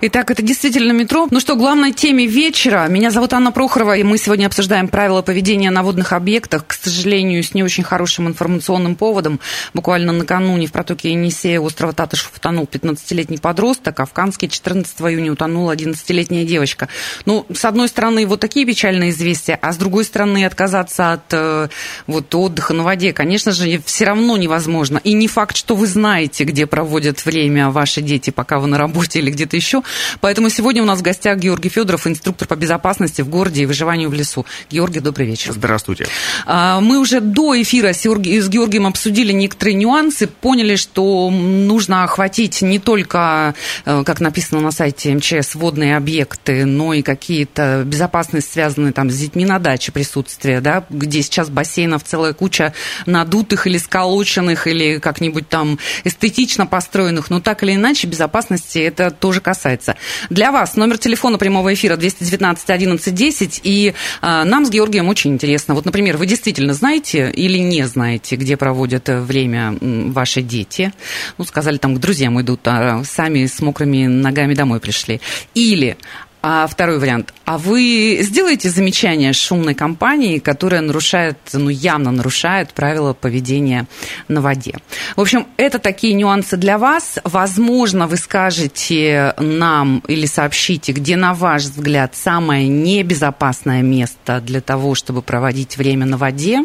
Итак, это действительно метро. Ну что, главной теме вечера. Меня зовут Анна Прохорова, и мы сегодня обсуждаем правила поведения на водных объектах. К сожалению, с не очень хорошим информационным поводом. Буквально накануне в протоке Енисея острова Татышев утонул 15-летний подросток, а в Канске 14 июня утонула 11-летняя девочка. Ну, с одной стороны, вот такие печальные известия, а с другой стороны, отказаться от э, вот, отдыха на воде, конечно же, все равно невозможно. И не факт, что вы знаете, где проводят время ваши дети, пока вы на работе или где-то еще. Поэтому сегодня у нас в гостях Георгий Федоров, инструктор по безопасности в городе и выживанию в лесу. Георгий, добрый вечер. Здравствуйте. А, мы уже до эфира с Георгием обсудили некоторые нюансы, поняли, что нужно охватить не только, э, как написано на сайте МЧС, водные объекты, но и какие-то безопасность, связанные там с детьми на даче присутствие, да, где сейчас бассейнов целая куча надутых или сколоченных, или как-нибудь там эстетично построенных, но так или иначе безопасности это тоже касается касается. Для вас номер телефона прямого эфира 219 11 10, и а, нам с Георгием очень интересно. Вот, например, вы действительно знаете или не знаете, где проводят э, время ваши дети? Ну, сказали, там к друзьям идут, а сами с мокрыми ногами домой пришли. Или а второй вариант. А вы сделаете замечание шумной компании, которая нарушает, ну, явно нарушает правила поведения на воде? В общем, это такие нюансы для вас. Возможно, вы скажете нам или сообщите, где, на ваш взгляд, самое небезопасное место для того, чтобы проводить время на воде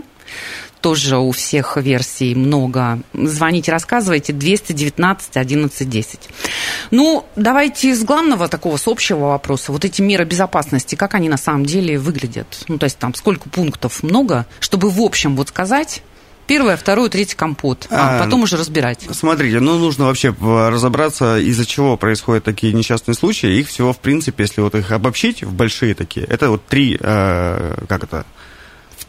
тоже у всех версий много. Звоните, рассказывайте. 219 11 10. Ну, давайте с главного такого, с общего вопроса. Вот эти меры безопасности, как они на самом деле выглядят? Ну, то есть там сколько пунктов много, чтобы в общем вот сказать, Первое, второе, третье компот, а, а потом уже разбирать. Смотрите, ну нужно вообще разобраться, из-за чего происходят такие несчастные случаи. Их всего, в принципе, если вот их обобщить в большие такие, это вот три, э, как это,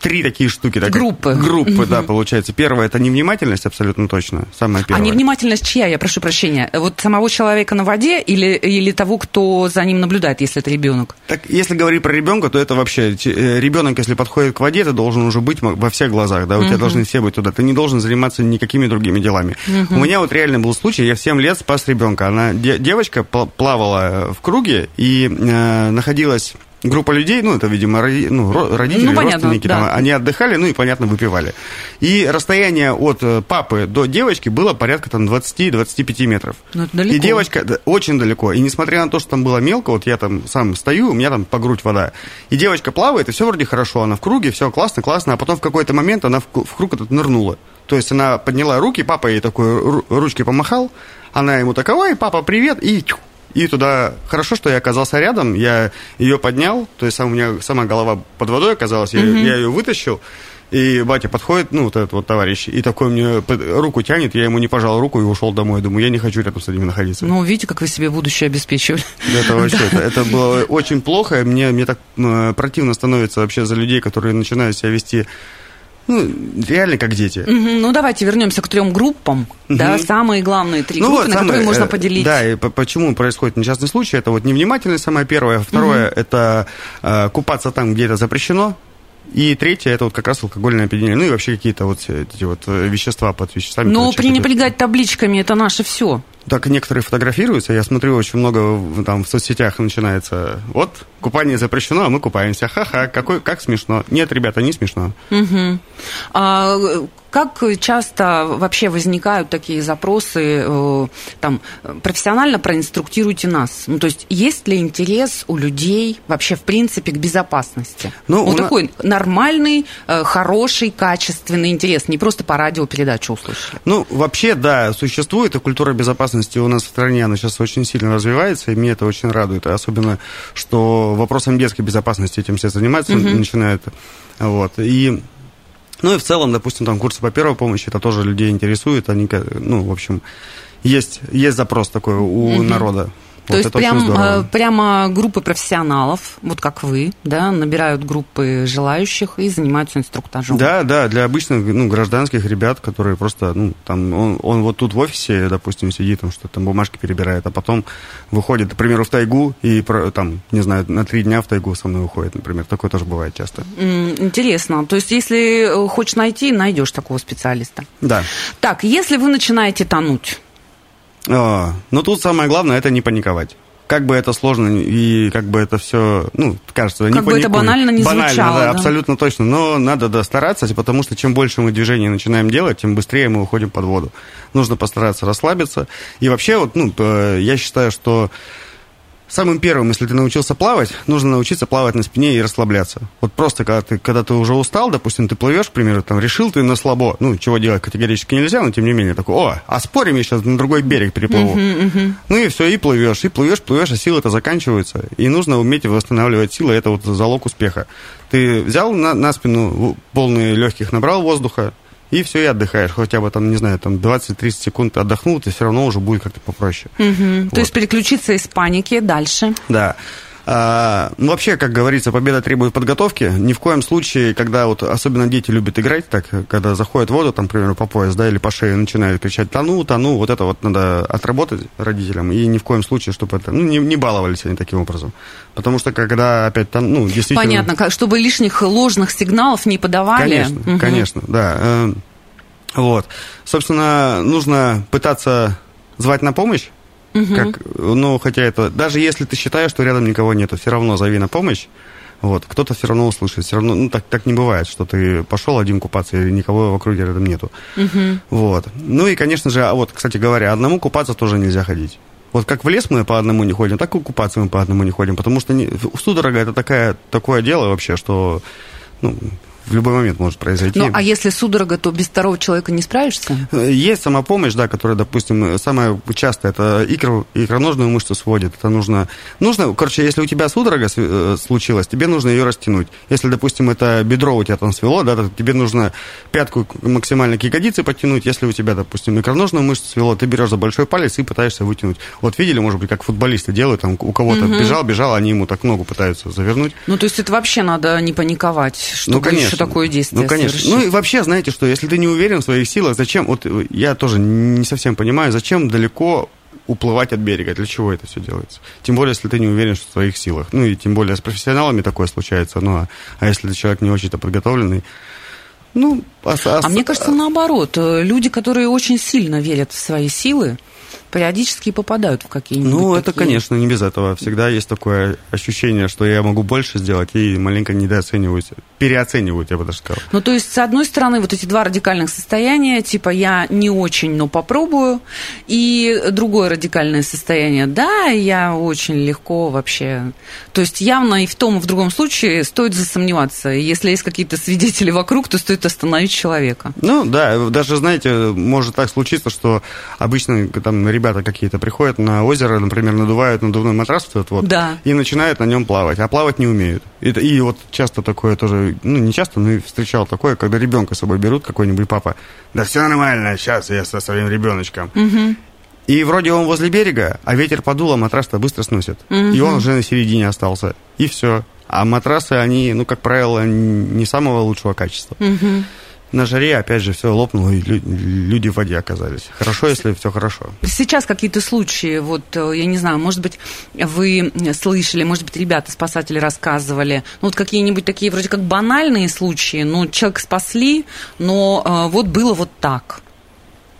три такие штуки. Так, группы. Группы, да, получается. Первое – это невнимательность, абсолютно точно. Самое первое. А невнимательность чья, я прошу прощения? Вот самого человека на воде или, или того, кто за ним наблюдает, если это ребенок? Так, если говорить про ребенка, то это вообще э, ребенок, если подходит к воде, ты должен уже быть во всех глазах, да, у угу. тебя должны все быть туда. Ты не должен заниматься никакими другими делами. Угу. У меня вот реально был случай, я в 7 лет спас ребенка. Она, девочка плавала в круге и э, находилась группа людей, ну, это, видимо, роди, ну, родители, ну, понятно, родственники, да. там, они отдыхали, ну, и, понятно, выпивали. И расстояние от э, папы до девочки было порядка там 20-25 метров. Ну, это далеко. И девочка, да, очень далеко. И несмотря на то, что там было мелко, вот я там сам стою, у меня там по грудь вода. И девочка плавает, и все вроде хорошо, она в круге, все классно, классно, а потом в какой-то момент она в, в круг этот нырнула. То есть она подняла руки, папа ей такой ручки помахал, она ему такова, и папа привет, и тьфу, и туда... Хорошо, что я оказался рядом, я ее поднял, то есть у меня сама голова под водой оказалась, я, угу. я ее вытащил, и батя подходит, ну, вот этот вот товарищ, и такой мне руку тянет, я ему не пожал руку и ушел домой. Думаю, я не хочу рядом с ними находиться. Ну, видите, как вы себе будущее обеспечивали. Это вообще, это, это было очень плохо. Мне, мне так э, противно становится вообще за людей, которые начинают себя вести ну, реально как дети. Угу, ну, давайте вернемся к трем группам. Угу. Да, самые главные три ну, группы, вот, на самые, которые можно э, поделить. Да, и почему происходит несчастный случай, это вот невнимательность самое первое. Второе, угу. это э, купаться там, где это запрещено. И третье, это вот как раз алкогольное опьянение. Ну и вообще какие-то вот эти вот э, вещества под веществами. Но пренебрегать табличками, это наше все. Так некоторые фотографируются. Я смотрю, очень много там в соцсетях начинается. Вот, купание запрещено, а мы купаемся. Ха-ха, какой, как смешно. Нет, ребята, не смешно. Угу. А, как часто вообще возникают такие запросы, э, там, профессионально проинструктируйте нас? Ну, то есть, есть ли интерес у людей вообще, в принципе, к безопасности? Ну, вот такой на... нормальный, э, хороший, качественный интерес, не просто по радио передачу услышали. Ну, вообще, да, существует и культура безопасности у нас в стране, она сейчас очень сильно развивается, и меня это очень радует. Особенно, что вопросом детской безопасности этим все занимаются, угу. начинают. Вот. И ну и в целом, допустим, там курсы по первой помощи, это тоже людей интересует. Они, ну, в общем, есть, есть запрос такой у угу. народа. То вот есть прям, э, прямо группы профессионалов, вот как вы, да, набирают группы желающих и занимаются инструктажом. Да, да, для обычных ну, гражданских ребят, которые просто, ну, там, он, он вот тут в офисе, допустим, сидит, там что-то там бумажки перебирает, а потом выходит, например, в тайгу и, там, не знаю, на три дня в тайгу со мной уходит, например. Такое тоже бывает часто. Интересно. То есть, если э, хочешь найти, найдешь такого специалиста. Да. Так, если вы начинаете тонуть, но тут самое главное это не паниковать. Как бы это сложно и как бы это все, ну, кажется, как не бы паникуй. это банально не банально, звучало. Да, да, абсолютно точно. Но надо да, стараться, потому что чем больше мы движений начинаем делать, тем быстрее мы уходим под воду. Нужно постараться расслабиться. И вообще, вот, ну, я считаю, что Самым первым, если ты научился плавать, нужно научиться плавать на спине и расслабляться. Вот просто когда ты, когда ты уже устал, допустим, ты плывешь, к примеру, там решил ты на слабо, ну, чего делать категорически нельзя, но тем не менее такой, о, а спорим, я сейчас на другой берег переплыву. Uh-huh, uh-huh. Ну и все, и плывешь, и плывешь, плывешь, а силы-то заканчиваются. И нужно уметь восстанавливать силы, это вот залог успеха. Ты взял на, на спину полные легких, набрал воздуха, и все, и отдыхаешь. Хотя бы там, не знаю, там 20-30 секунд отдохнул, ты все равно уже будет как-то попроще. Угу. Вот. То есть переключиться из паники дальше. Да. А, ну, вообще, как говорится, победа требует подготовки. Ни в коем случае, когда вот особенно дети любят играть, так, когда заходят в воду, там, например, по пояс, да, или по шее, начинают кричать «тону, тону», вот это вот надо отработать родителям, и ни в коем случае, чтобы это, ну, не, не баловались они таким образом. Потому что, когда опять там, ну, действительно... Понятно, чтобы лишних ложных сигналов не подавали. Конечно, угу. конечно, да. Эм, вот. Собственно, нужно пытаться звать на помощь, Угу. Как, ну, хотя это... Даже если ты считаешь, что рядом никого нету, все равно зови на помощь. Вот, кто-то все равно услышит, все равно, ну, так, так не бывает, что ты пошел один купаться, и никого в округе рядом нету. Угу. Вот. Ну и, конечно же, а вот, кстати говоря, одному купаться тоже нельзя ходить. Вот как в лес мы по одному не ходим, так и купаться мы по одному не ходим, потому что не, судорога это такая, такое дело вообще, что ну, в любой момент может произойти. Ну, а если судорога, то без второго человека не справишься? Есть самопомощь, да, которая, допустим, самая частая, это икру, икроножную мышцу сводит. Это нужно, нужно, короче, если у тебя судорога э, случилась, тебе нужно ее растянуть. Если, допустим, это бедро у тебя там свело, да, то тебе нужно пятку максимально к ягодице подтянуть. Если у тебя, допустим, икроножную мышцу свело, ты берешь за большой палец и пытаешься вытянуть. Вот видели, может быть, как футболисты делают, там у кого-то угу. бежал, бежал, они ему так ногу пытаются завернуть. Ну, то есть это вообще надо не паниковать, чтобы ну, конечно еще такое действие Ну, конечно. Совершить. Ну, и вообще, знаете что, если ты не уверен в своих силах, зачем, вот я тоже не совсем понимаю, зачем далеко уплывать от берега. Для чего это все делается? Тем более, если ты не уверен в своих силах. Ну, и тем более с профессионалами такое случается. Ну, а, а если ты человек не очень-то подготовленный, ну, а, а, а мне кажется, наоборот. Люди, которые очень сильно верят в свои силы, периодически попадают в какие-нибудь Ну, такие... это, конечно, не без этого. Всегда есть такое ощущение, что я могу больше сделать, и маленько недооцениваюсь, переоценивают, я бы даже сказал. Ну, то есть, с одной стороны, вот эти два радикальных состояния, типа я не очень, но попробую, и другое радикальное состояние, да, я очень легко вообще... То есть, явно и в том, и в другом случае стоит засомневаться. Если есть какие-то свидетели вокруг, то стоит остановить человека. Ну, да, даже, знаете, может так случиться, что обычно там ребята ребята какие-то приходят на озеро, например, надувают надувной матрас вот, вот да. и начинают на нем плавать, а плавать не умеют. И, и вот часто такое тоже, ну, не часто, но и встречал такое, когда ребенка с собой берут, какой-нибудь папа, да все нормально, сейчас я со своим ребеночком. Угу. И вроде он возле берега, а ветер подул, а матрас-то быстро сносит. Угу. И он уже на середине остался. И все. А матрасы, они, ну, как правило, не самого лучшего качества. Угу на жаре, опять же, все лопнуло, и люди в воде оказались. Хорошо, если все хорошо. Сейчас какие-то случаи, вот, э, я не знаю, может быть, вы слышали, может быть, ребята, спасатели рассказывали, ну, вот какие-нибудь такие вроде как банальные случаи, ну, человек спасли, но э, вот было вот так.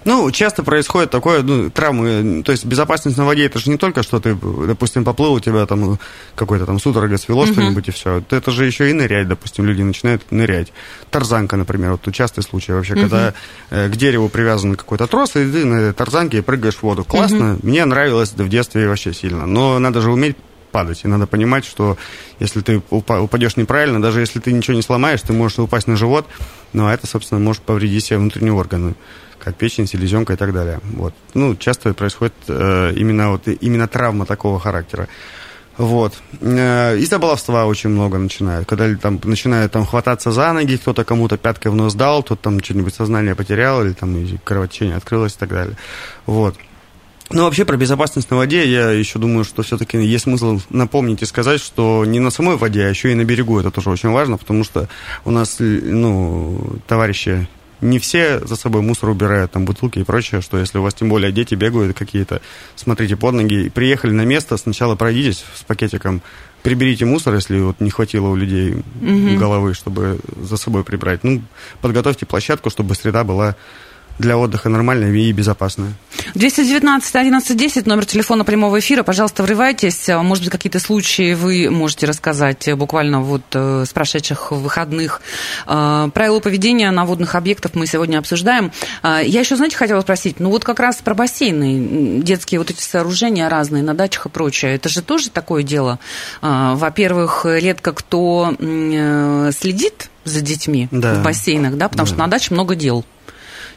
Ну, часто происходит такое, ну, травмы, то есть безопасность на воде, это же не только, что ты, допустим, поплыл, у тебя там какой-то там судорога свело uh-huh. что-нибудь и все. Это же еще и нырять, допустим, люди начинают нырять. Тарзанка, например, вот частый случай вообще, uh-huh. когда э, к дереву привязан какой-то трос, и ты на тарзанке прыгаешь в воду. Классно, uh-huh. мне нравилось да, в детстве вообще сильно, но надо же уметь падать. И надо понимать, что если ты упадешь неправильно, даже если ты ничего не сломаешь, ты можешь упасть на живот, но это, собственно, может повредить все внутренние органы как печень, селезенка и так далее. Вот. Ну, часто происходит э, именно, вот, именно травма такого характера. Вот. Э, из-за баловства очень много начинают. Когда там начинают там хвататься за ноги, кто-то кому-то пяткой в нос дал, кто-то там что-нибудь сознание потерял, или там кровотечение открылось и так далее. Вот. Ну, вообще, про безопасность на воде, я еще думаю, что все-таки есть смысл напомнить и сказать, что не на самой воде, а еще и на берегу. Это тоже очень важно, потому что у нас, ну, товарищи не все за собой мусор убирают, там бутылки и прочее, что если у вас тем более дети бегают какие-то, смотрите под ноги, приехали на место, сначала пройдитесь с пакетиком, приберите мусор, если вот не хватило у людей угу. головы, чтобы за собой прибрать. Ну, подготовьте площадку, чтобы среда была для отдыха нормальная и безопасная. 219 11 номер телефона прямого эфира. Пожалуйста, врывайтесь. Может быть, какие-то случаи вы можете рассказать буквально вот э, с прошедших выходных. Э, правила поведения на водных объектах мы сегодня обсуждаем. Э, я еще, знаете, хотела спросить, ну вот как раз про бассейны, детские вот эти сооружения разные на дачах и прочее. Это же тоже такое дело. Во-первых, редко кто следит за детьми да. в бассейнах, да, потому да. что на даче много дел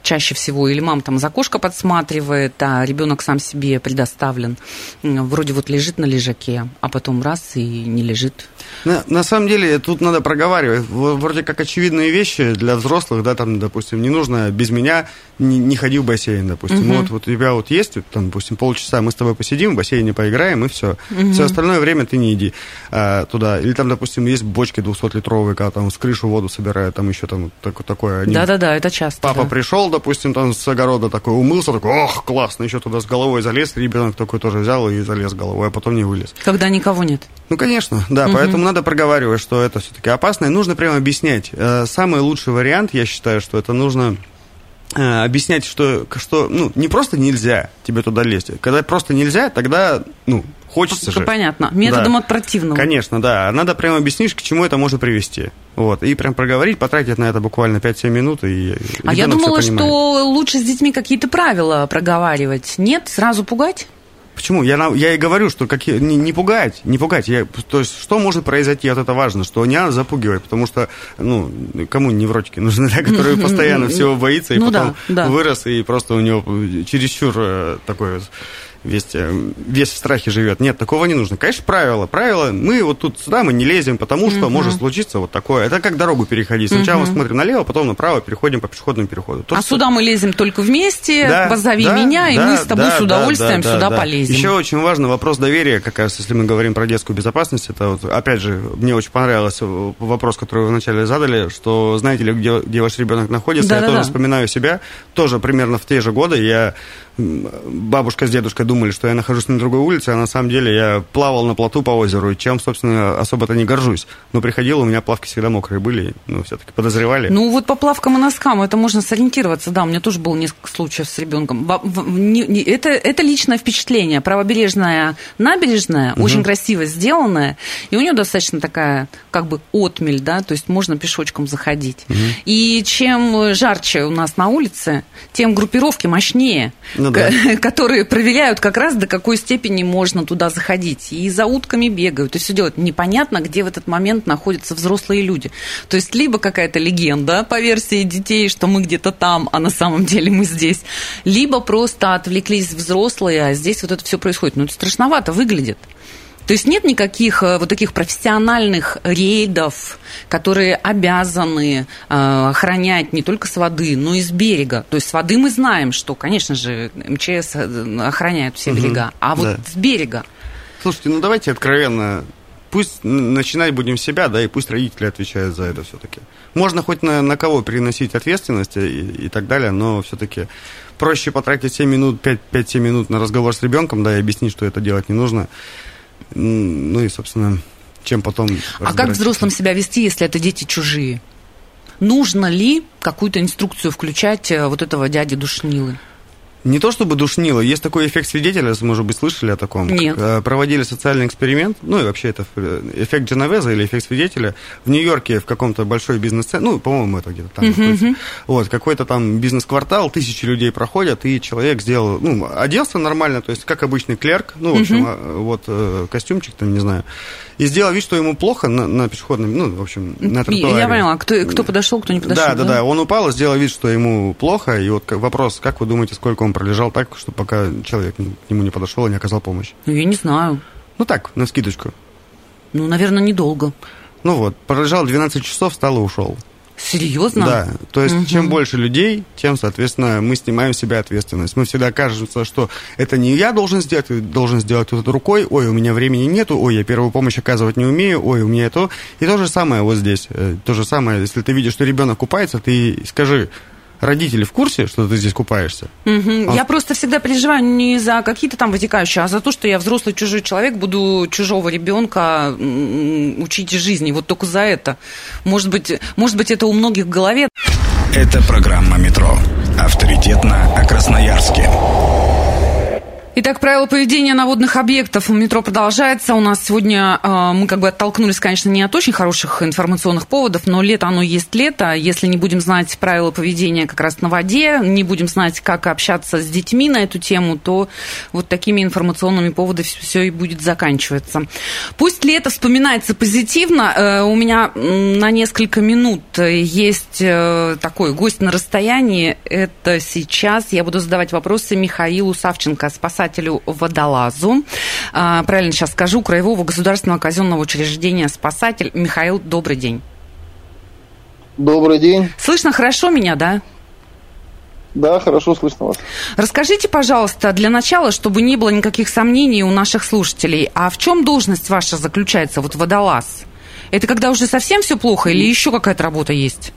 чаще всего, или мама там за кошка подсматривает, а ребенок сам себе предоставлен. Вроде вот лежит на лежаке, а потом раз и не лежит. На, на самом деле тут надо проговаривать. Вроде как очевидные вещи для взрослых, да, там, допустим, не нужно без меня не, не ходи в бассейн, допустим. Угу. Вот, вот у тебя вот есть, там, допустим, полчаса мы с тобой посидим, в бассейне поиграем, и все. Угу. Все остальное время ты не иди а, туда. Или там, допустим, есть бочки 200-литровые, когда там с крышу воду собирают, там еще там так, такое. Да-да-да, это часто. Папа да. пришел, допустим, там с огорода такой умылся, такой, ох, классно, еще туда с головой залез, ребенок такой тоже взял и залез головой, а потом не вылез. Когда никого нет. Ну, конечно, да, угу. поэтому надо проговаривать, что это все-таки опасно, и нужно прямо объяснять. Э, самый лучший вариант, я считаю, что это нужно э, объяснять, что, что ну, не просто нельзя тебе туда лезть. Когда просто нельзя, тогда, ну, хочется же. Понятно. Методом да. от противного. Конечно, да. Надо прямо объяснить, к чему это может привести. Вот. И прям проговорить, потратить на это буквально 5-7 минут. И а я думала, что лучше с детьми какие-то правила проговаривать. Нет, сразу пугать? Почему? Я, я и говорю, что какие, не, не пугать, не пугать. Я, то есть, что может произойти, вот это важно, что не надо запугивать, потому что, ну, кому невротики нужны, да, которые постоянно всего боится, и ну потом вырос, и просто у него чересчур э, такой весь, э, весь в страхе живет. Нет, такого не нужно. Конечно, правило. Правило, мы вот тут сюда мы не лезем, потому что uh-huh. может случиться вот такое. Это как дорогу переходить. Сначала uh-huh. мы смотрим налево, потом направо, переходим по пешеходному переходу. То, а что... сюда мы лезем только вместе, да, позови да, меня, да, и мы с тобой да, с удовольствием да, да, сюда да, полезем. Еще очень важный вопрос доверия, как раз если мы говорим про детскую безопасность. Это вот, опять же, мне очень понравился вопрос, который вы вначале задали, что знаете ли, где, где ваш ребенок находится. Да, я да, тоже да. вспоминаю себя. Тоже примерно в те же годы я бабушка с дедушкой думали, что я нахожусь на другой улице, а на самом деле я плавал на плоту по озеру, чем, собственно, особо-то не горжусь. Но приходил, у меня плавки всегда мокрые были, ну, все-таки подозревали. Ну, вот по плавкам и носкам это можно сориентироваться, да, у меня тоже было несколько случаев с ребенком. Это, это личное впечатление. Правобережная набережная, угу. очень красиво сделанная, и у нее достаточно такая, как бы, отмель, да, то есть можно пешочком заходить. Угу. И чем жарче у нас на улице, тем группировки мощнее. Ну, ну, да. которые проверяют как раз до какой степени можно туда заходить. И за утками бегают, и все делают. Непонятно, где в этот момент находятся взрослые люди. То есть либо какая-то легенда по версии детей, что мы где-то там, а на самом деле мы здесь, либо просто отвлеклись взрослые, а здесь вот это все происходит. Ну, это страшновато выглядит. То есть нет никаких э, вот таких профессиональных рейдов, которые обязаны э, охранять не только с воды, но и с берега. То есть с воды мы знаем, что, конечно же, МЧС э, охраняет все берега, а вот да. с берега. Слушайте, ну давайте откровенно пусть начинать будем с себя, да, и пусть родители отвечают за это все-таки. Можно хоть на, на кого переносить ответственность и, и так далее, но все-таки проще потратить 7 минут, 5-7 минут на разговор с ребенком, да, и объяснить, что это делать не нужно, ну и, собственно, чем потом... А как взрослым себя вести, если это дети чужие? Нужно ли какую-то инструкцию включать э, вот этого дяди Душнилы? Не то чтобы душнило, есть такой эффект свидетеля, может быть, слышали о таком? Нет. Э, проводили социальный эксперимент, ну и вообще это э, эффект Дженовеза или эффект свидетеля. В Нью-Йорке в каком-то большой бизнес-центре, ну, по-моему, это где-то там uh-huh. находится. Вот, какой-то там бизнес-квартал, тысячи людей проходят, и человек сделал, ну, оделся нормально, то есть как обычный клерк, ну, в общем, uh-huh. вот э, костюмчик там, не знаю, и сделал вид, что ему плохо на, на пешеходном, ну, в общем, на тротуаре. Я поняла, кто, кто подошел, кто не подошел. Да, да, да, да, он упал и сделал вид, что ему плохо, и вот вопрос, как вы думаете, сколько он пролежал так, чтобы пока человек к нему не подошел и не оказал помощь? Ну, я не знаю. Ну так, на скидочку. Ну, наверное, недолго. Ну вот, пролежал 12 часов, встал и ушел. Серьезно? Да. То есть, Мгм. чем больше людей, тем, соответственно, мы снимаем с себя ответственность. Мы всегда кажется, что это не я должен сделать, должен сделать вот это рукой, ой, у меня времени нету, ой, я первую помощь оказывать не умею, ой, у меня это. И то же самое вот здесь. Э, То же самое, если ты видишь, что ребенок купается, ты скажи, родители в курсе, что ты здесь купаешься? Мгм. Он- Я просто всегда переживаю не за какие-то там вытекающие, а за то, что я взрослый чужой человек, буду чужого ребенка учить жизни. Вот только за это. Может быть, может быть, это у многих в голове. Это программа «Метро». Авторитетно о Красноярске. Итак, правила поведения на водных объектов в метро продолжается. У нас сегодня э, мы как бы оттолкнулись, конечно, не от очень хороших информационных поводов, но лето, оно есть лето. Если не будем знать правила поведения как раз на воде, не будем знать, как общаться с детьми на эту тему, то вот такими информационными поводами все и будет заканчиваться. Пусть лето вспоминается позитивно. Э, У меня на несколько минут есть э, такой гость на расстоянии. Это сейчас я буду задавать вопросы Михаилу Савченко, спасателю водолазу. А, Правильно сейчас скажу, Краевого государственного казенного учреждения «Спасатель». Михаил, добрый день. Добрый день. Слышно хорошо меня, да? Да, хорошо слышно вас. Расскажите, пожалуйста, для начала, чтобы не было никаких сомнений у наших слушателей, а в чем должность ваша заключается, вот водолаз? Это когда уже совсем все плохо или еще какая-то работа есть?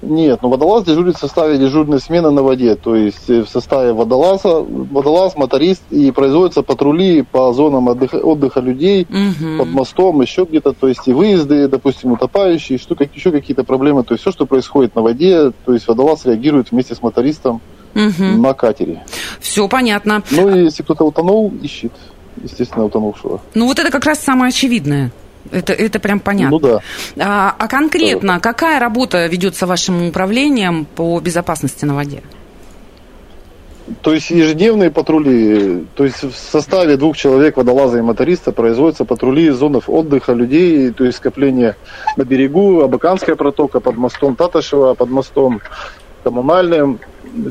Нет, ну водолаз дежурит в составе дежурной смены на воде, то есть э, в составе водолаза, водолаз, моторист, и производятся патрули по зонам отдыха, отдыха людей, Мгм. под мостом, еще где-то, то есть и выезды, допустим, утопающие, что, как, еще какие-то проблемы, то есть все, что происходит на воде, то есть водолаз реагирует вместе с мотористом Мгм. на катере. Все понятно. Ну и если кто-то утонул, ищет, естественно, утонувшего. Ну вот это как раз самое очевидное. Это, это прям понятно. Ну да. А, а конкретно, какая работа ведется вашим управлением по безопасности на воде? То есть ежедневные патрули, то есть в составе двух человек, водолаза и моториста, производятся патрули зон отдыха людей, то есть скопление на берегу, Абаканская протока, под мостом Таташева, под мостом коммунальным,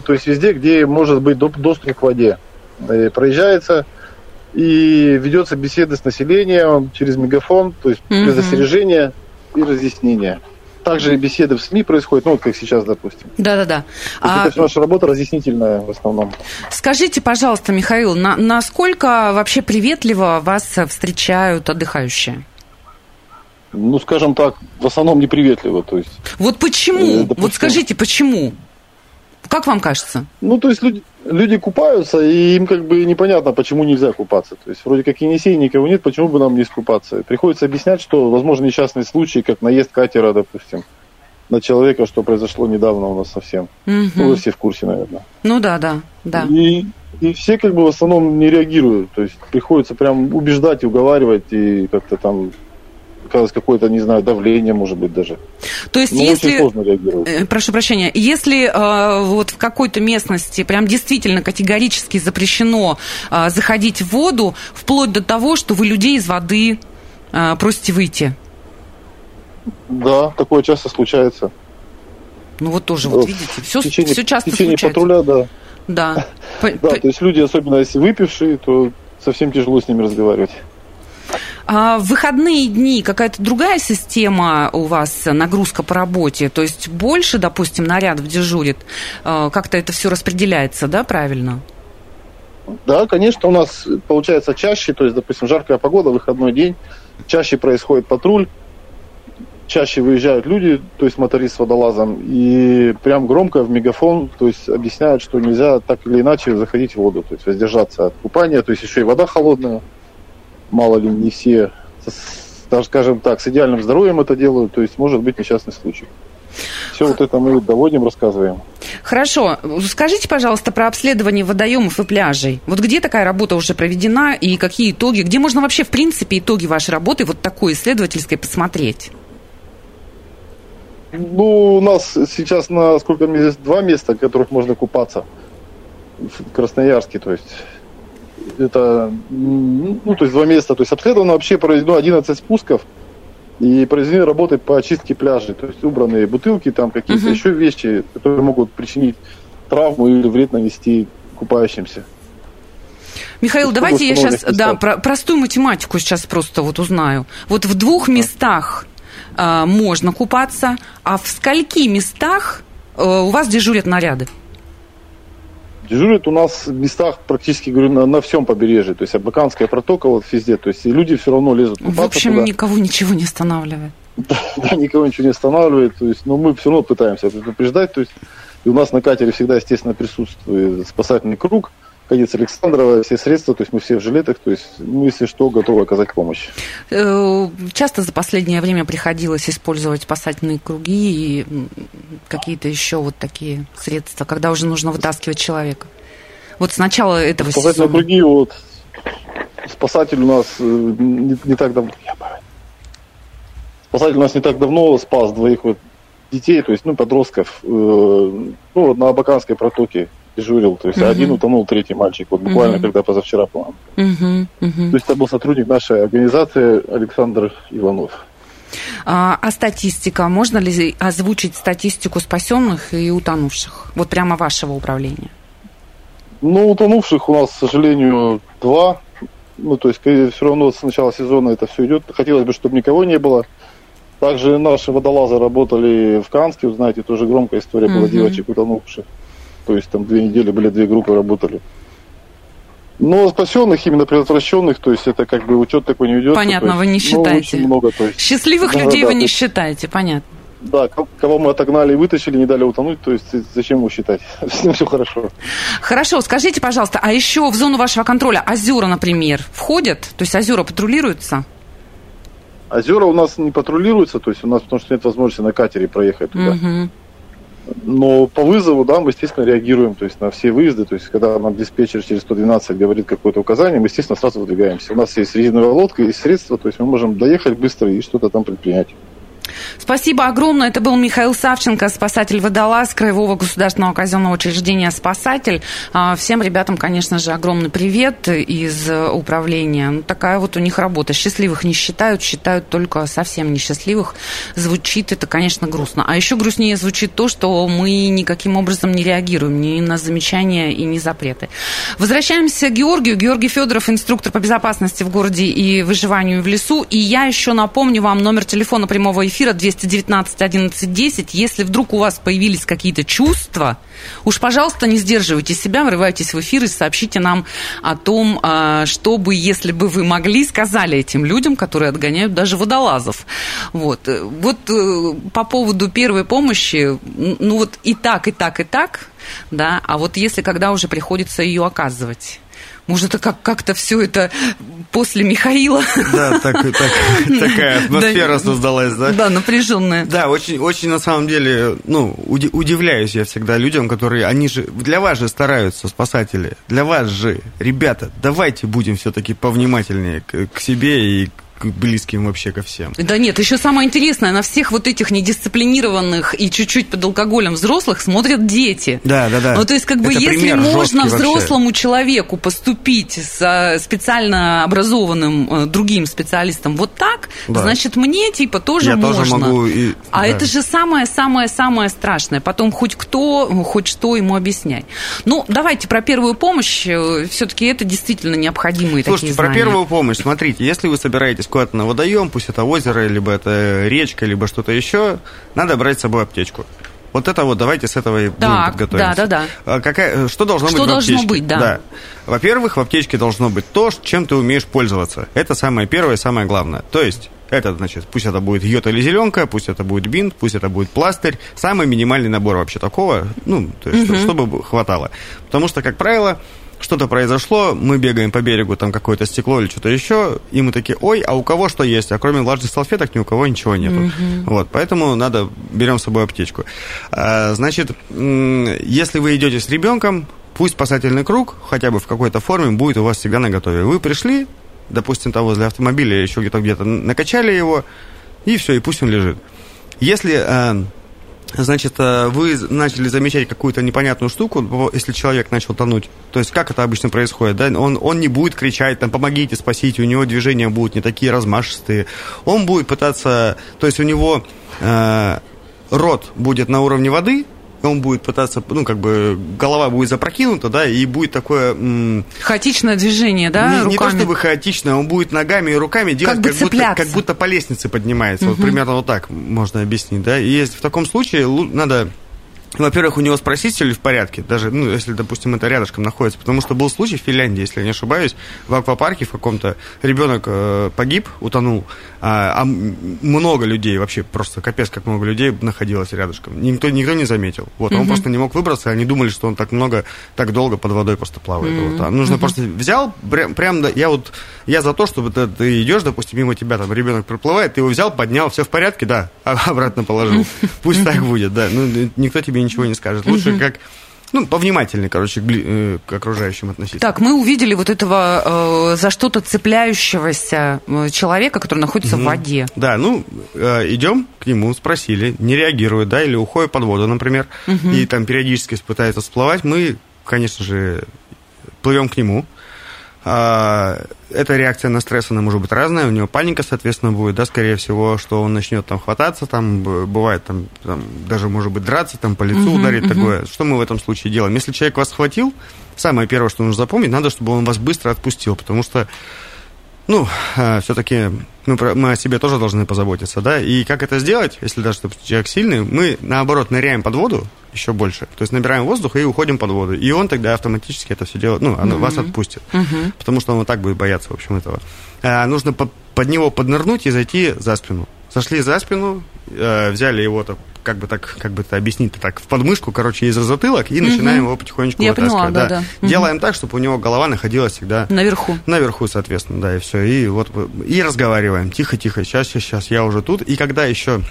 то есть везде, где может быть доступ к воде. Э, Проезжается и ведется беседы с населением через мегафон, то есть Мгм. предостережение и разъяснение. Также и беседы в СМИ происходят, ну, вот как сейчас, допустим. Да-да-да. А это наша работа разъяснительная в основном. скажите, пожалуйста, Михаил, на- насколько вообще приветливо вас встречают отдыхающие? ну, скажем так, в основном неприветливо. То есть, Вот почему? Э, допустим- Вот скажите, почему? Как вам кажется? ну, то есть люди, люди купаются, и им как бы непонятно, почему нельзя купаться. То есть вроде как Енисей никого нет, почему бы нам не искупаться? Приходится объяснять, что возможно несчастные случаи, как наезд катера, допустим, на человека, что произошло недавно у нас совсем. Мгм. Ну, вы все в курсе, наверное. Ну да, да, да. И, и все как бы в основном не реагируют. То есть приходится прям убеждать и уговаривать, и как-то там оказывать какое-то, не знаю, давление, может быть, даже. То есть Но очень если... сложно реагировать. Э, Прошу прощения, если э, вот в какой-то местности прям действительно категорически запрещено э, заходить в воду, вплоть до того, что вы людей из воды э, просите выйти. Да, такое часто случается. Ну вот тоже, вот В видите, все, течение, все часто в течение случается. патруля, да. Да. Да, то есть люди, особенно если выпившие, то совсем тяжело с ними разговаривать. А в выходные дни какая-то другая система у вас, нагрузка по работе? То есть больше, допустим, нарядов дежурит? Э, Как-то это все распределяется, да, правильно? Да, конечно, у нас получается чаще, то есть, допустим, жаркая погода, выходной день, чаще происходит патруль, чаще выезжают люди, то есть моторист с водолазом, и прям громко в мегафон, то есть объясняют, что нельзя так или иначе заходить в воду, то есть воздержаться от купания, то есть еще и вода холодная, мало ли не все, даже, скажем так, с идеальным здоровьем это делают, то есть может быть несчастный случай. Все вот это мы доводим, рассказываем. Хорошо. Скажите, пожалуйста, про обследование водоемов и пляжей. Вот где такая работа уже проведена и какие итоги? Где можно вообще, в принципе, итоги вашей работы вот такой исследовательской посмотреть? Ну, у нас сейчас на сколько месяц? Два места, в которых можно купаться. В Красноярске, то есть. Это, ну, то есть два места. То есть обследовано вообще проведено 11 спусков и произведены работы по очистке пляжей. То есть убранные бутылки, там какие-то Мгм. еще вещи, которые могут причинить травму или вред нанести купающимся. Михаил, давайте я сейчас установленных да, местах. про- простую математику сейчас просто вот узнаю. Вот в двух местах э, можно купаться, а в скольки местах э, у вас дежурят наряды? Дежурят у нас в местах практически, говорю, на, на всем побережье. То есть Абаканская протока вот везде. То есть и люди все равно лезут В общем, туда. никого ничего не останавливает. Да, никого ничего не останавливает. То есть, но мы все равно пытаемся предупреждать. То есть и у нас на катере всегда, естественно, присутствует спасательный круг. Кадец Александрова, все средства, то есть мы все в жилетах, то есть мы, если что, готовы оказать помощь. Э, часто за последнее время приходилось использовать спасательные круги и какие-то еще вот такие средства, когда уже нужно вытаскивать человека. Вот с начала этого Спасательные сезона. круги, вот, спасатель у нас э, не, не так давно... Спасатель у нас не так давно спас двоих вот детей, то есть, ну, подростков, э, ну, вот на Абаканской протоке дежурил, то есть Мгм. один утонул, третий мальчик, вот буквально Мгм. когда позавчера, по-моему. Мгм, мгм. То есть это был сотрудник нашей организации Александр Иванов. А, а статистика? Можно ли озвучить статистику спасенных и утонувших? Вот прямо вашего управления. Ну, утонувших у нас, к сожалению, два. Ну, то есть все равно с начала сезона это все идет. Хотелось бы, чтобы никого не было. Также наши водолазы работали в Канске, вы знаете, тоже громкая история была Мгм. девочек утонувших. То есть там две недели были, две группы работали. Но спасенных, именно предотвращенных, то есть это как бы учет такой не ведется. Понятно, есть, вы не ну, считаете. очень много, то есть, Счастливых Да, людей да, вы не есть- считаете, понятно. да, ко- кого мы отогнали и вытащили, не дали утонуть, то есть зачем его считать? С ним все хорошо. Хорошо, скажите, пожалуйста, а еще в зону вашего контроля озера, например, входят? То есть озера патрулируются? Озера у нас не патрулируются, то есть у нас потому что нет возможности на катере проехать туда. Мгм. Но по вызову, да, мы, естественно, реагируем, то есть на все выезды, то есть когда нам диспетчер через 112 говорит какое-то указание, мы, естественно, сразу выдвигаемся. У нас есть резиновая лодка, есть средства, то есть мы можем доехать быстро и что-то там предпринять. Спасибо огромное. Это был Михаил Савченко, спасатель-водолаз Краевого государственного казенного учреждения «Спасатель». А, Всем ребятам, конечно же, огромный привет из управления. Ну, такая вот у них работа. Счастливых не считают, считают только совсем несчастливых. Звучит это, конечно, грустно. А еще грустнее звучит то, что мы никаким образом не реагируем ни на замечания и ни запреты. Возвращаемся к Георгию. Георгий Федоров, инструктор по безопасности в городе и выживанию в лесу. И я еще напомню вам номер телефона прямого эфира 219 11 10. Если вдруг у вас появились какие-то чувства, уж, пожалуйста, не сдерживайте себя, врывайтесь в эфир и сообщите нам о том, а, что бы, если бы вы могли, сказали этим людям, которые отгоняют даже водолазов. Вот, Э, вот э, по поводу первой помощи, ну вот и так, и так, и так, да, а вот если когда уже приходится ее оказывать. Может, это как- как-то все это после Михаила. Да, так, так- такая атмосфера Да. создалась, да? Да, напряженная. Да, очень, очень на самом деле, ну, уди- удивляюсь я всегда людям, которые, они же, для вас же стараются, спасатели, для вас же, ребята, давайте будем все-таки повнимательнее к, к себе и к близким вообще ко всем. Да нет, еще самое интересное, на всех вот этих недисциплинированных и чуть-чуть под алкоголем взрослых смотрят дети. Да, да, да. Ну, то есть, как бы, Это если можно жесткий вообще. взрослому человеку поступить с э, специально образованным э, другим специалистом вот так, Да. значит, мне, типа, тоже Я можно. тоже могу и- А да. это же самое-самое-самое страшное. Потом хоть кто, хоть что ему объясняй. Ну, давайте про первую помощь. Все-таки это действительно необходимые Слушайте, такие про знания. первую помощь, смотрите, если вы собираетесь куда-то на водоем, пусть это озеро, либо это речка, либо что-то еще, надо брать с собой аптечку. Вот это вот давайте с этого и будем Так, подготовиться. да, да, А Какая, что должно Что быть в должно аптечке? быть, да. Во-первых, в аптечке должно быть то, чем ты умеешь пользоваться. Это самое первое, самое главное. То есть, это, значит, пусть это будет йод или зеленка, пусть это будет бинт, пусть это будет пластырь. Самый минимальный набор вообще такого, ну, то есть, чтобы хватало. Потому что, как правило, что-то произошло, мы бегаем по берегу, там какое-то стекло или что-то еще, и мы такие, ой, а у кого что есть? А кроме влажных салфеток ни у кого ничего нету. Вот, поэтому надо, берем с собой аптечку. А, значит, если вы идете с ребенком, пусть спасательный круг, хотя бы в какой-то форме, будет у вас всегда на готове. Вы пришли, допустим, там возле автомобиля еще где-то где-то накачали его, и все, и пусть он лежит. Если э, Значит, э, вы начали замечать какую-то непонятную штуку, если человек начал тонуть. То есть, как это обычно происходит, да? Он, он не будет кричать, там, помогите, спасите, у него движения будут не такие размашистые. Он будет пытаться, то есть, у него э, рот будет на уровне воды, он будет пытаться, ну, как бы, голова будет запрокинута, да, и будет такое... М- Хаотичное движение, да, не, руками? не то чтобы хаотичное, он будет ногами и руками делать, Как бы как, будто, как будто по лестнице поднимается. Вот примерно вот так можно объяснить, да. И если в таком случае лу- надо во-первых, у него спросить, ли в порядке, даже, ну, если, допустим, это рядышком находится. Потому что был случай в Финляндии, если я не ошибаюсь, в аквапарке в каком-то ребенок э, погиб, утонул, а, а много людей, вообще просто капец, как много людей находилось рядышком. Никто, никто не заметил. Вот, он просто не мог выбраться, они думали, что он так много, так долго под водой просто плавает. Вот. А нужно просто взял, прям, прям, да, я вот, я за то, чтобы ты, ты идешь, допустим, мимо тебя там ребенок проплывает, ты его взял, поднял, все в порядке, да, а обратно положил. Пусть так будет, да. Ну, никто тебе ничего не скажет. Лучше как, ну, повнимательнее, короче, к, э, к окружающим относиться. Так, мы увидели вот этого э, за что-то цепляющегося э, человека, который находится в воде. Да, ну, э, идем к нему, спросили, не реагирует, да, или уходит под воду, например, и там периодически пытается всплывать, мы, конечно же, плывем к нему. А, Эта реакция на стресс, она может быть разная, у него паника, соответственно, будет, да, скорее всего, что он начнет там хвататься, там, бывает, там, там, даже, может быть, драться, там, по лицу ударить, такое. Что мы в этом случае делаем? Если человек вас схватил, самое первое, что нужно запомнить, надо, чтобы он вас быстро отпустил, потому что ну, все-таки мы, мы о себе тоже должны позаботиться, да, и как это сделать, если даже допустим, человек сильный, мы, наоборот, ныряем под воду еще больше, то есть набираем воздух и уходим под воду, и он тогда автоматически это все делает, ну, оно вас отпустит, потому что он вот так будет бояться, в общем, этого. А, нужно под, под него поднырнуть и зайти за спину. Зашли за спину, э, взяли его так, как бы так, как бы это объяснить так, в подмышку, короче, из затылок, и начинаем его потихонечку Я поняла, вытаскивать. да, да. Мгм. Делаем так, чтобы у него голова находилась всегда Наверху. Наверху, соответственно, да, и все. И вот и разговариваем. Тихо, тихо, сейчас, сейчас, сейчас, я уже тут. И когда еще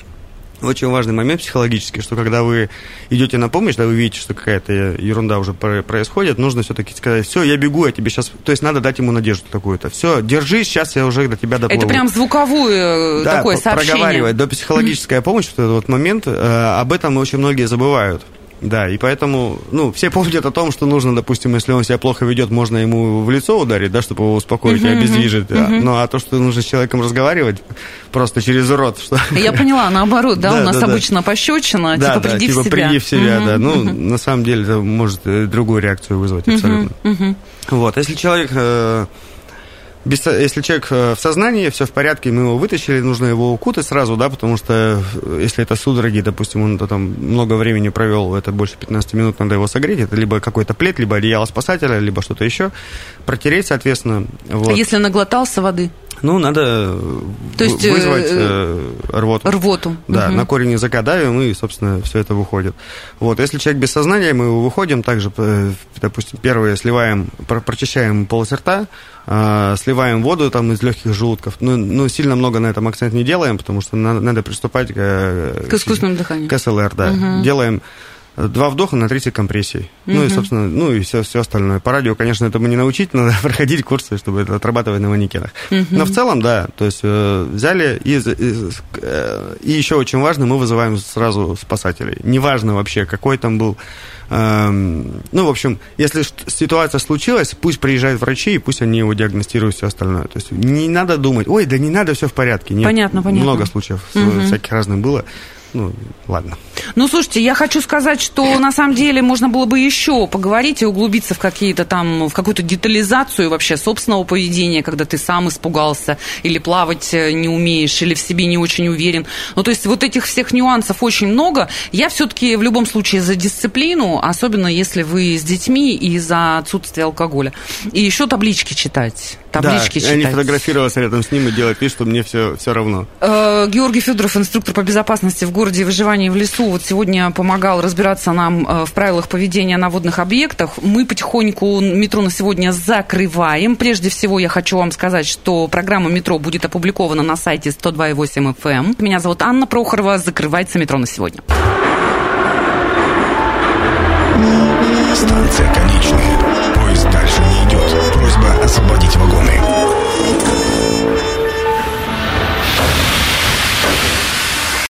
очень важный момент психологический, что когда вы идете на помощь, да, вы видите, что какая-то ерунда уже про- происходит, нужно все-таки сказать, все, я бегу, я тебе сейчас... То есть надо дать ему надежду какую-то. Все, держись, сейчас я уже до тебя доплыву. Это прям звуковое э, Да, такое сообщение. проговаривать, до психологическая помощь, вот этот вот момент, э, об этом очень многие забывают. Да, и поэтому, ну, все помнят о том, что нужно, допустим, если он себя плохо ведет, можно ему в лицо ударить, да, чтобы его успокоить и обездвижить. да. Ну, а то, что нужно с человеком разговаривать просто через рот, что... Я поняла, наоборот, да, Да, у нас да, да. обычно пощечина, Да, типа да, приди типа в себя. приди в себя, Мгм, да. Ну, мгм. на самом деле, это может э, другую реакцию вызвать абсолютно. Вот, если человек... без если человек э, в сознании, все в порядке, мы его вытащили, нужно его укутать сразу, да, потому что э, если это судороги, допустим, он там много времени провел, это больше 15 минут, надо его согреть, это либо какой-то плед, либо одеяло спасателя, либо что-то еще, протереть, соответственно. А Вот. если наглотался воды, Ну, надо То есть, вы- вызвать э, э, рвоту. рвоту. Да, Мгм. на корень языка давим, и, собственно, все это выходит. Вот, если человек без сознания, мы его выходим, также, э, допустим, первое, сливаем, про- прочищаем полость рта, э, сливаем воду там из легких желудков. Ну, ну, сильно много на этом акцент не делаем, потому что надо, надо приступать к, э, К искусственному дыханию. к СЛР, да. Делаем два вдоха на 30 компрессий. Ну и, собственно, ну и все, все остальное. По радио, конечно, этому не научить, надо проходить курсы, чтобы это отрабатывать на манекенах. Но в целом, да, то есть э, взяли и, за- и, э, и еще очень важно, мы вызываем сразу спасателей. Неважно вообще, какой там был... эм, ну, в общем, если ситуация случилась, пусть приезжают врачи, и пусть они его диагностируют все остальное. То есть не надо думать, ой, да не надо, все в порядке. Нет, Понятно, понятно. Много случаев э, всяких разных было. Ну, ладно. Ну, слушайте, я хочу сказать, что на самом деле можно было бы еще поговорить и углубиться в какие-то там, в какую-то детализацию вообще собственного поведения, когда ты сам испугался, или плавать э, не умеешь, или в себе не очень уверен. Ну, то есть вот этих всех нюансов очень много. Я все-таки в любом случае за дисциплину, особенно если вы с детьми и за отсутствие алкоголя. И еще таблички читать. Таблички да, а не читать. фотографироваться рядом с ним и делать вид, что мне все, все равно. Э, Георгий Федоров, инструктор по безопасности в городе и выживании в лесу, вот сегодня помогал разбираться нам э, в правилах поведения на водных объектах. Мы потихоньку метро на сегодня закрываем. Прежде всего, я хочу вам сказать, что программа метро будет опубликована на сайте 102.8 FM. эм. Меня зовут Анна Прохорова. Закрывается метро на сегодня. Станция конечная.